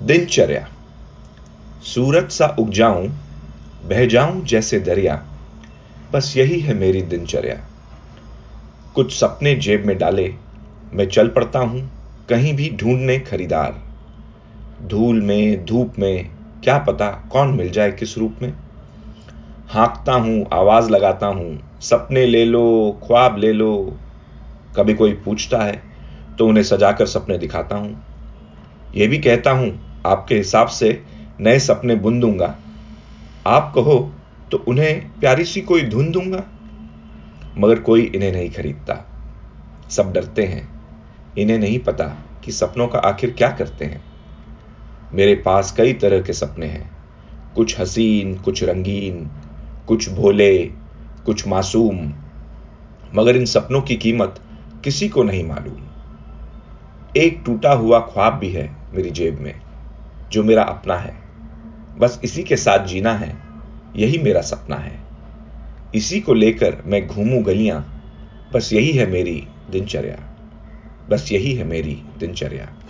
दिनचर्या। सूरज सा उग जाऊँ बह जाऊँ जैसे दरिया। बस यही है मेरी दिनचर्या। कुछ सपने जेब में डाले, मैं चल पड़ता हूँ कहीं भी ढूँढने खरीदार। धूल में, धूप में, क्या पता कौन मिल जाए किस रूप में। हाँकता हूँ, आवाज़ लगाता हूँ, सपने ले लो, ख्वाब ले लो। कभी कोई पूछता है तो उन्हें सजाकर सपने दिखाता हूँ। यह भी कहता हूँ, आपके हिसाब से नए सपने बुन दूँगा। आप कहो तो उन्हें प्यारी सी कोई धुन दूँगा? मगर कोई इन्हें नहीं खरीदता। सब डरते हैं। इन्हें नहीं पता कि सपनों का आखिर क्या करते हैं। मेरे पास कई तरह के सपने हैं। कुछ हसीन, कुछ रंगीन, कुछ भोले, कुछ मासूम। मगर इन सपनों की कीमत किसी को नहीं मालूम। एक टूटा हुआ ख्वाब भी है। मेरी जेब में, जो मेरा अपना है। बस इसी के साथ जीना है, यही मेरा सपना है। इसी को लेकर मैं घूमू गलियाँ, बस यही है मेरी दिनचर्या। बस यही है मेरी दिनचर्या।